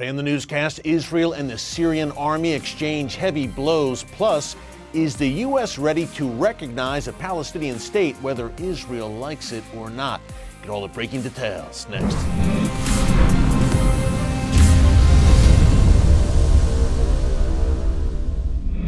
Today on the newscast, Israel and the Syrian army exchange heavy blows. Plus, is the U.S. ready to recognize a Palestinian state, whether Israel likes it or not? Get all the breaking details next.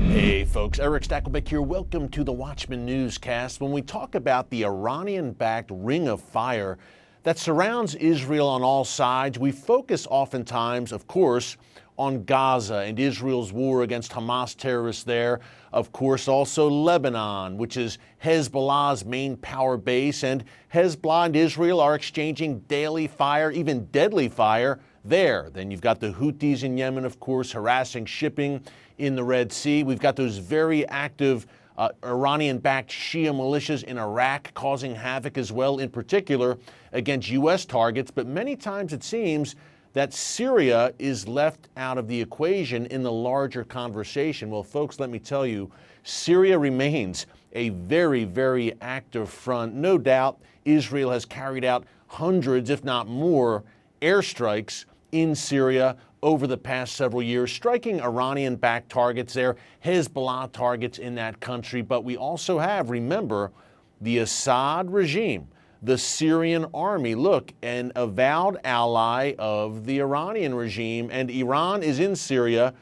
Hey folks, Erick Stakelbeck here. Welcome to the Watchman Newscast. When we talk about the Iranian backed ring of fire that surrounds Israel on all sides, we focus oftentimes, of course, on Gaza and Israel's war against Hamas terrorists there. Of course, also Lebanon, which is Hezbollah's main power base, and Hezbollah and Israel are exchanging daily fire, even deadly fire there. Then you've got the Houthis in Yemen, of course, harassing shipping in the Red Sea. We've got those very active uh, Iranian backed Shia militias in Iraq causing havoc as well, in particular against U.S. targets. But many times it seems that Syria is left out of the equation in the larger conversation. Well, folks, let me tell you, Syria remains a very, very active front. No doubt Israel has carried out hundreds, if not more, airstrikes in Syria over the past several years, striking Iranian backed targets there, Hezbollah targets in that country. But we also have, remember, the Assad regime the Syrian army. Look, an avowed ally of the Iranian regime, and Iran is in Syria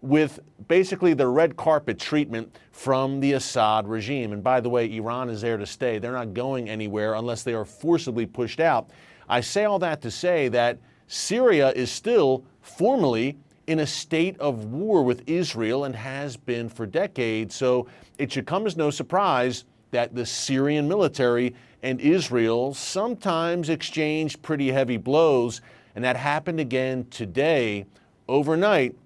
with basically the red carpet treatment from the Assad regime. And by the way, Iran is there to stay. They're not going anywhere unless they are forcibly pushed out. I say all that to say that Syria is still formally in a state of war with Israel and has been for decades. So it should come as no surprise that the Syrian military and Israel sometimes exchanged pretty heavy blows, and that happened again today. Overnight,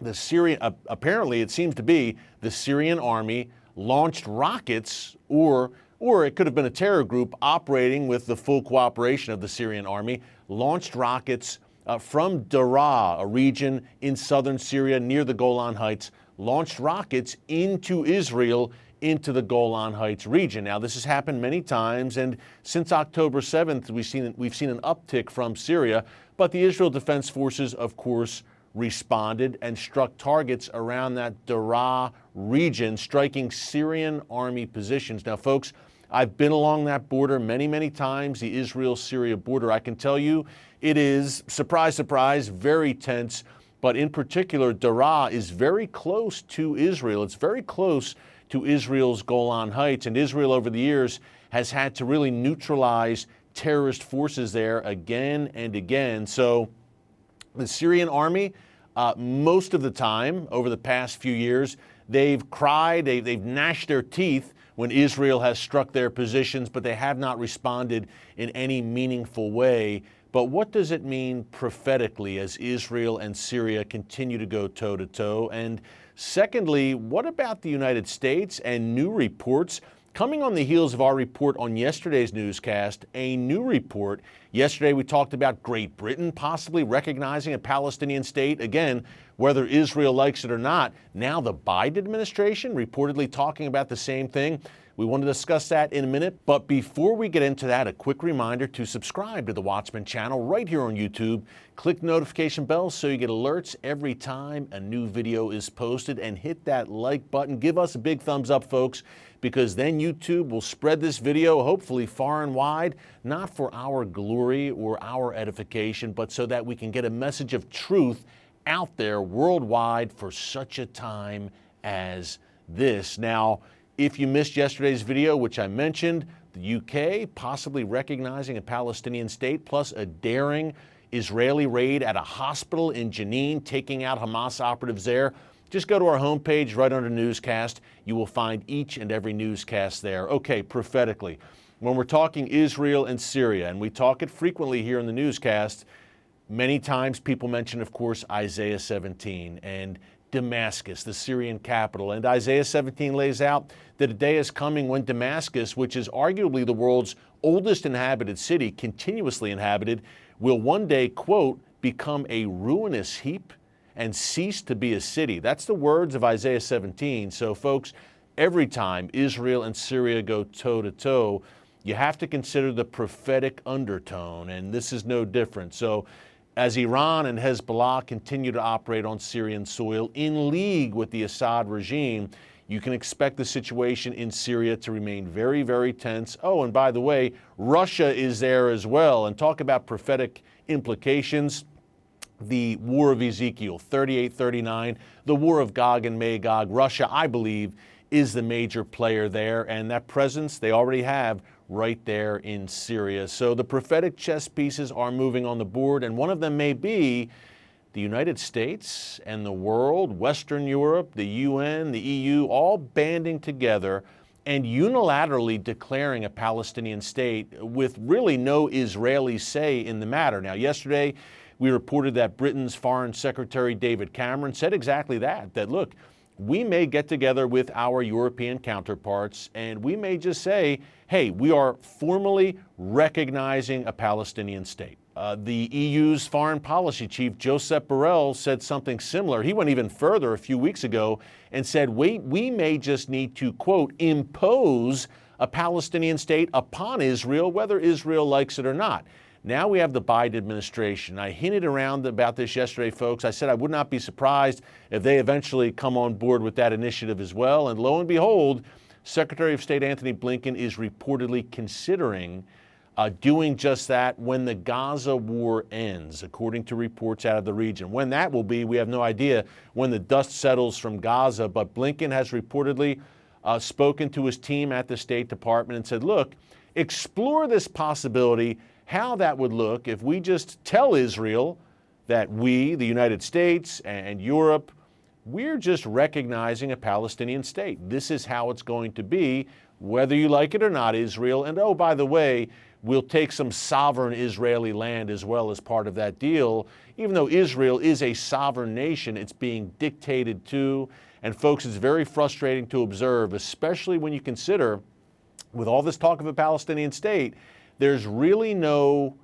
the Syrian, uh, apparently it seems to be the Syrian army launched rockets or or it could have been a terror group operating with the full cooperation of the Syrian army, launched rockets uh, from Daraa, a region in southern Syria near the Golan Heights, launched rockets into Israel into the Golan Heights region. Now, this has happened many times, and since October 7th, we've seen, we've seen an uptick from Syria, but the Israel Defense Forces, of course, responded and struck targets around that Daraa region, striking Syrian army positions. Now, folks, I've been along that border many, many times, the Israel Syria border. I can tell you it is, surprise, surprise, very tense. But in particular, Daraa is very close to Israel. It's very close to Israel's Golan Heights. And Israel, over the years, has had to really neutralize terrorist forces there again and again. So the Syrian army, uh, most of the time over the past few years, they've cried, they, they've gnashed their teeth when Israel has struck their positions, but they have not responded in any meaningful way. But what does it mean prophetically as Israel and Syria continue to go toe to toe? And Secondly, what about the United States and new reports? Coming on the heels of our report on yesterday's newscast, a new report. Yesterday we talked about Great Britain possibly recognizing a Palestinian state. Again, whether Israel likes it or not. Now the Biden administration reportedly talking about the same thing. We want to discuss that in a minute, but before we get into that, a quick reminder to subscribe to the Watchman channel right here on YouTube. Click the notification bell so you get alerts every time a new video is posted, and hit that like button. Give us a big thumbs up, folks, because then YouTube will spread this video hopefully far and wide, not for our glory or our edification, but so that we can get a message of truth out there worldwide for such a time as this. Now, if you missed yesterday's video, which I mentioned, the UK possibly recognizing a Palestinian state, plus a daring Israeli raid at a hospital in Jenin, taking out Hamas operatives there. Just go to our homepage right under newscast. You will find each and every newscast there. Okay, prophetically, when we're talking Israel and Syria, and we talk it frequently here in the newscast, many times people mention, of course, Isaiah 17 and Damascus, the Syrian capital. And Isaiah 17 lays out that a day is coming when Damascus, which is arguably the world's oldest inhabited city, continuously inhabited, will one day, quote, become a ruinous heap and cease to be a city. That's the words of Isaiah 17. So, folks, every time Israel and Syria go toe to toe, you have to consider the prophetic undertone, and this is no different. So, as Iran and Hezbollah continue to operate on Syrian soil in league with the Assad regime, you can expect the situation in Syria to remain very, very tense. Oh, and by the way, Russia is there as well. And talk about prophetic implications. The War of Ezekiel 38 39, the War of Gog and Magog. Russia, I believe, is the major player there. And that presence they already have right there in Syria. So the prophetic chess pieces are moving on the board, and one of them may be the United States and the world, Western Europe, the UN, the EU, all banding together and unilaterally declaring a Palestinian state with really no Israeli say in the matter. Now, yesterday, we reported that Britain's Foreign Secretary David Cameron said exactly that that look, we may get together with our European counterparts and we may just say, hey, we are formally recognizing a Palestinian state. Uh, the EU's foreign policy chief, Josep Borrell, said something similar. He went even further a few weeks ago and said, we, we may just need to, quote, impose a Palestinian state upon Israel, whether Israel likes it or not. Now we have the Biden administration. I hinted around about this yesterday, folks. I said I would not be surprised if they eventually come on board with that initiative as well. And lo and behold, Secretary of State Anthony Blinken is reportedly considering uh, doing just that when the Gaza war ends, according to reports out of the region. When that will be, we have no idea when the dust settles from Gaza, but Blinken has reportedly uh, spoken to his team at the State Department and said, look, explore this possibility how that would look if we just tell Israel that we, the United States and Europe, we're just recognizing a Palestinian state. This is how it's going to be, whether you like it or not, Israel. And oh, by the way, we'll take some sovereign Israeli land as well as part of that deal. Even though Israel is a sovereign nation, it's being dictated to. And folks, it's very frustrating to observe, especially when you consider, with all this talk of a Palestinian state, there's really no,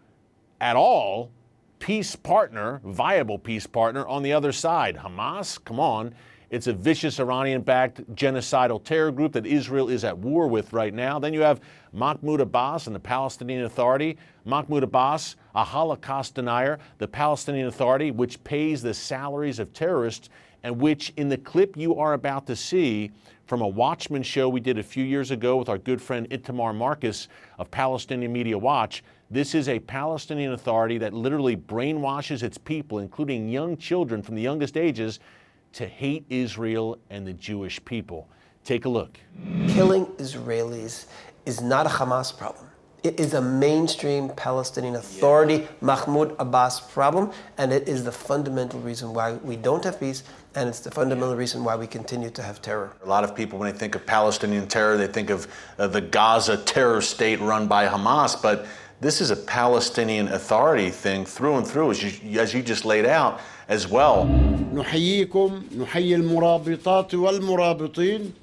at all, peace partner, viable peace partner on the other side. Hamas, come on. It's a vicious Iranian backed genocidal terror group that Israel is at war with right now. Then you have Mahmoud Abbas and the Palestinian Authority. Mahmoud Abbas, a Holocaust denier, the Palestinian Authority, which pays the salaries of terrorists, and which, in the clip you are about to see, from a Watchman show we did a few years ago with our good friend Itamar Marcus of Palestinian Media Watch. This is a Palestinian authority that literally brainwashes its people, including young children from the youngest ages, to hate Israel and the Jewish people. Take a look. Killing Israelis is not a Hamas problem. It is a mainstream Palestinian Authority, yeah. Mahmoud Abbas problem, and it is the fundamental reason why we don't have peace, and it's the fundamental reason why we continue to have terror. A lot of people, when they think of Palestinian terror, they think of uh, the Gaza terror state run by Hamas, but this is a Palestinian Authority thing through and through, as you, as you just laid out as well. نحييكم نحيي المرابطات والمرابطين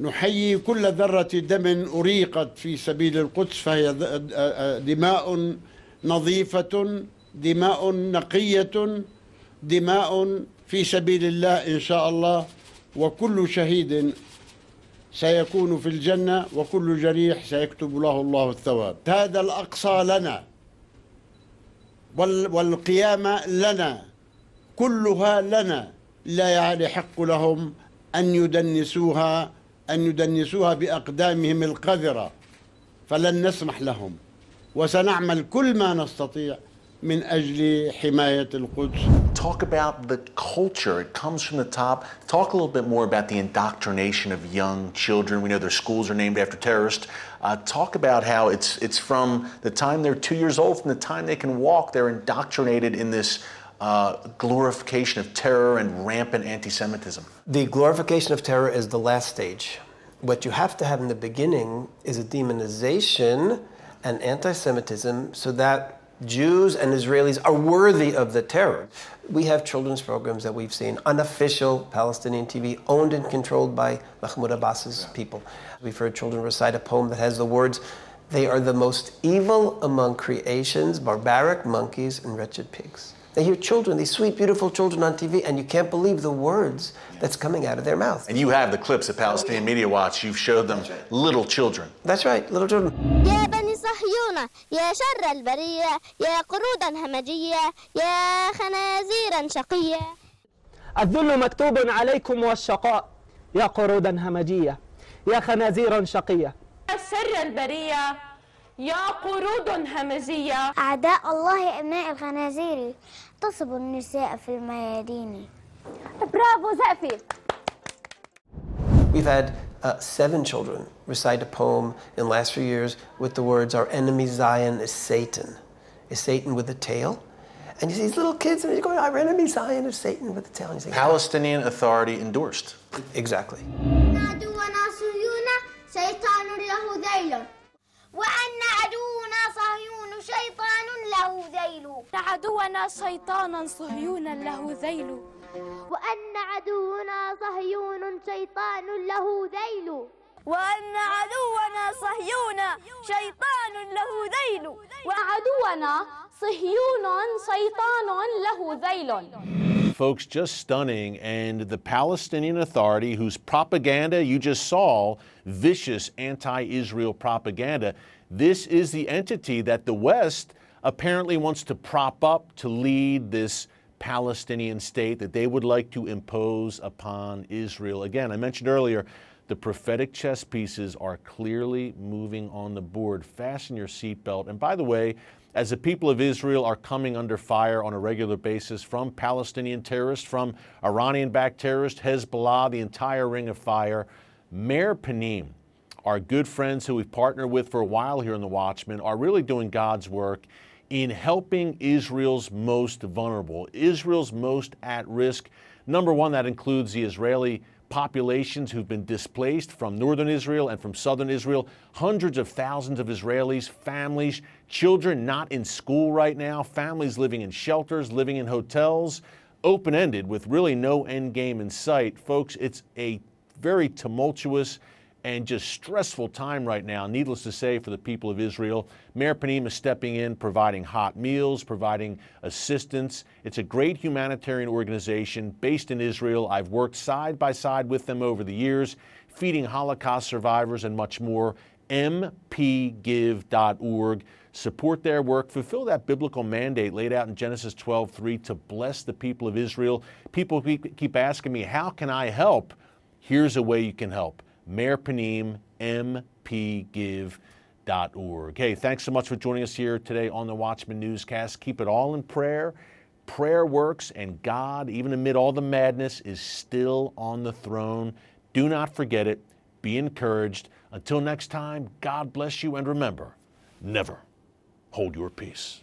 نحيي كل ذرة دم أريقت في سبيل القدس فهي دماء نظيفة دماء نقية دماء في سبيل الله إن شاء الله وكل شهيد سيكون في الجنة وكل جريح سيكتب له الله الثواب. هذا الأقصى لنا والقيامة لنا كلها لنا. لا يحق لهم أن يدنسوها أن يدنسوها بأقدامهم القذرة. فلن نسمح لهم وسنعمل كل ما نستطيع من أجل حماية القدس. Talk about the culture. It comes from the top. Talk a little bit more about the indoctrination of young children. We know their schools are named after terrorists. Uh, talk about how it's, it's from the time they're two years old, from the time they can walk, they're indoctrinated in this uh, glorification of terror and rampant anti Semitism? The glorification of terror is the last stage. What you have to have in the beginning is a demonization and anti Semitism so that Jews and Israelis are worthy of the terror. We have children's programs that we've seen, unofficial Palestinian TV, owned and controlled by Mahmoud Abbas's yeah. people. We've heard children recite a poem that has the words, They are the most evil among creations, barbaric monkeys and wretched pigs. They hear children, these sweet, beautiful children on TV, and you can't believe the words that's coming out of their mouth. And you have the clips at Palestinian Media Watch. You've showed them right. little children. That's right, little children. الظلمة يا شر البرية يا قرودا همجية يا خنازيرا شقية. الذل مكتوب عليكم والشقاء يا قرودا همجية يا خنازيرا شقية. سر البرية يا قرود همزية أعداء الله أبناء الخنازير تصب النساء في الميادين. برافو زقفي We've had uh, seven children recite a poem in the last few years with the words, Our enemy Zion is Satan. Is Satan with a tail? And you see these little kids and they're going, Our enemy Zion is Satan with a tail. And you say, Palestinian Authority endorsed. Exactly. عدونا صهيون شيطان له ذيل وأن عدونا صهيون شيطان له ذيل عدونا شيطانا صهيونا له ذيل وأن عدونا صهيون شيطان له ذيل وأن عدونا صهيون شيطان له ذيل وعدونا صهيون شيطان له ذيل Folks, just stunning. And the Palestinian Authority, whose propaganda you just saw, vicious anti Israel propaganda, this is the entity that the West apparently wants to prop up to lead this Palestinian state that they would like to impose upon Israel. Again, I mentioned earlier, the prophetic chess pieces are clearly moving on the board. Fasten your seatbelt. And by the way, as the people of Israel are coming under fire on a regular basis from Palestinian terrorists, from Iranian backed terrorists, Hezbollah, the entire ring of fire, Meir Panim, our good friends who we've partnered with for a while here in The Watchman, are really doing God's work in helping Israel's most vulnerable, Israel's most at risk. Number one, that includes the Israeli populations who've been displaced from northern Israel and from southern Israel. Hundreds of thousands of Israelis, families, children not in school right now, families living in shelters, living in hotels, open ended with really no end game in sight. Folks, it's a very tumultuous and just stressful time right now, needless to say, for the people of Israel. Meir Panim is stepping in, providing hot meals, providing assistance. It's a great humanitarian organization based in Israel. I've worked side by side with them over the years, feeding Holocaust survivors and much more. mpgive.org. Support their work, fulfill that biblical mandate laid out in Genesis 12:3 to bless the people of Israel. People keep asking me, "How can I help?" Here's a way you can help Meir Panim, mpgive.org. Hey, thanks so much for joining us here today on the Watchman Newscast. Keep it all in prayer. Prayer works, and God, even amid all the madness, is still on the throne. Do not forget it. Be encouraged. Until next time, God bless you, and remember never hold your peace.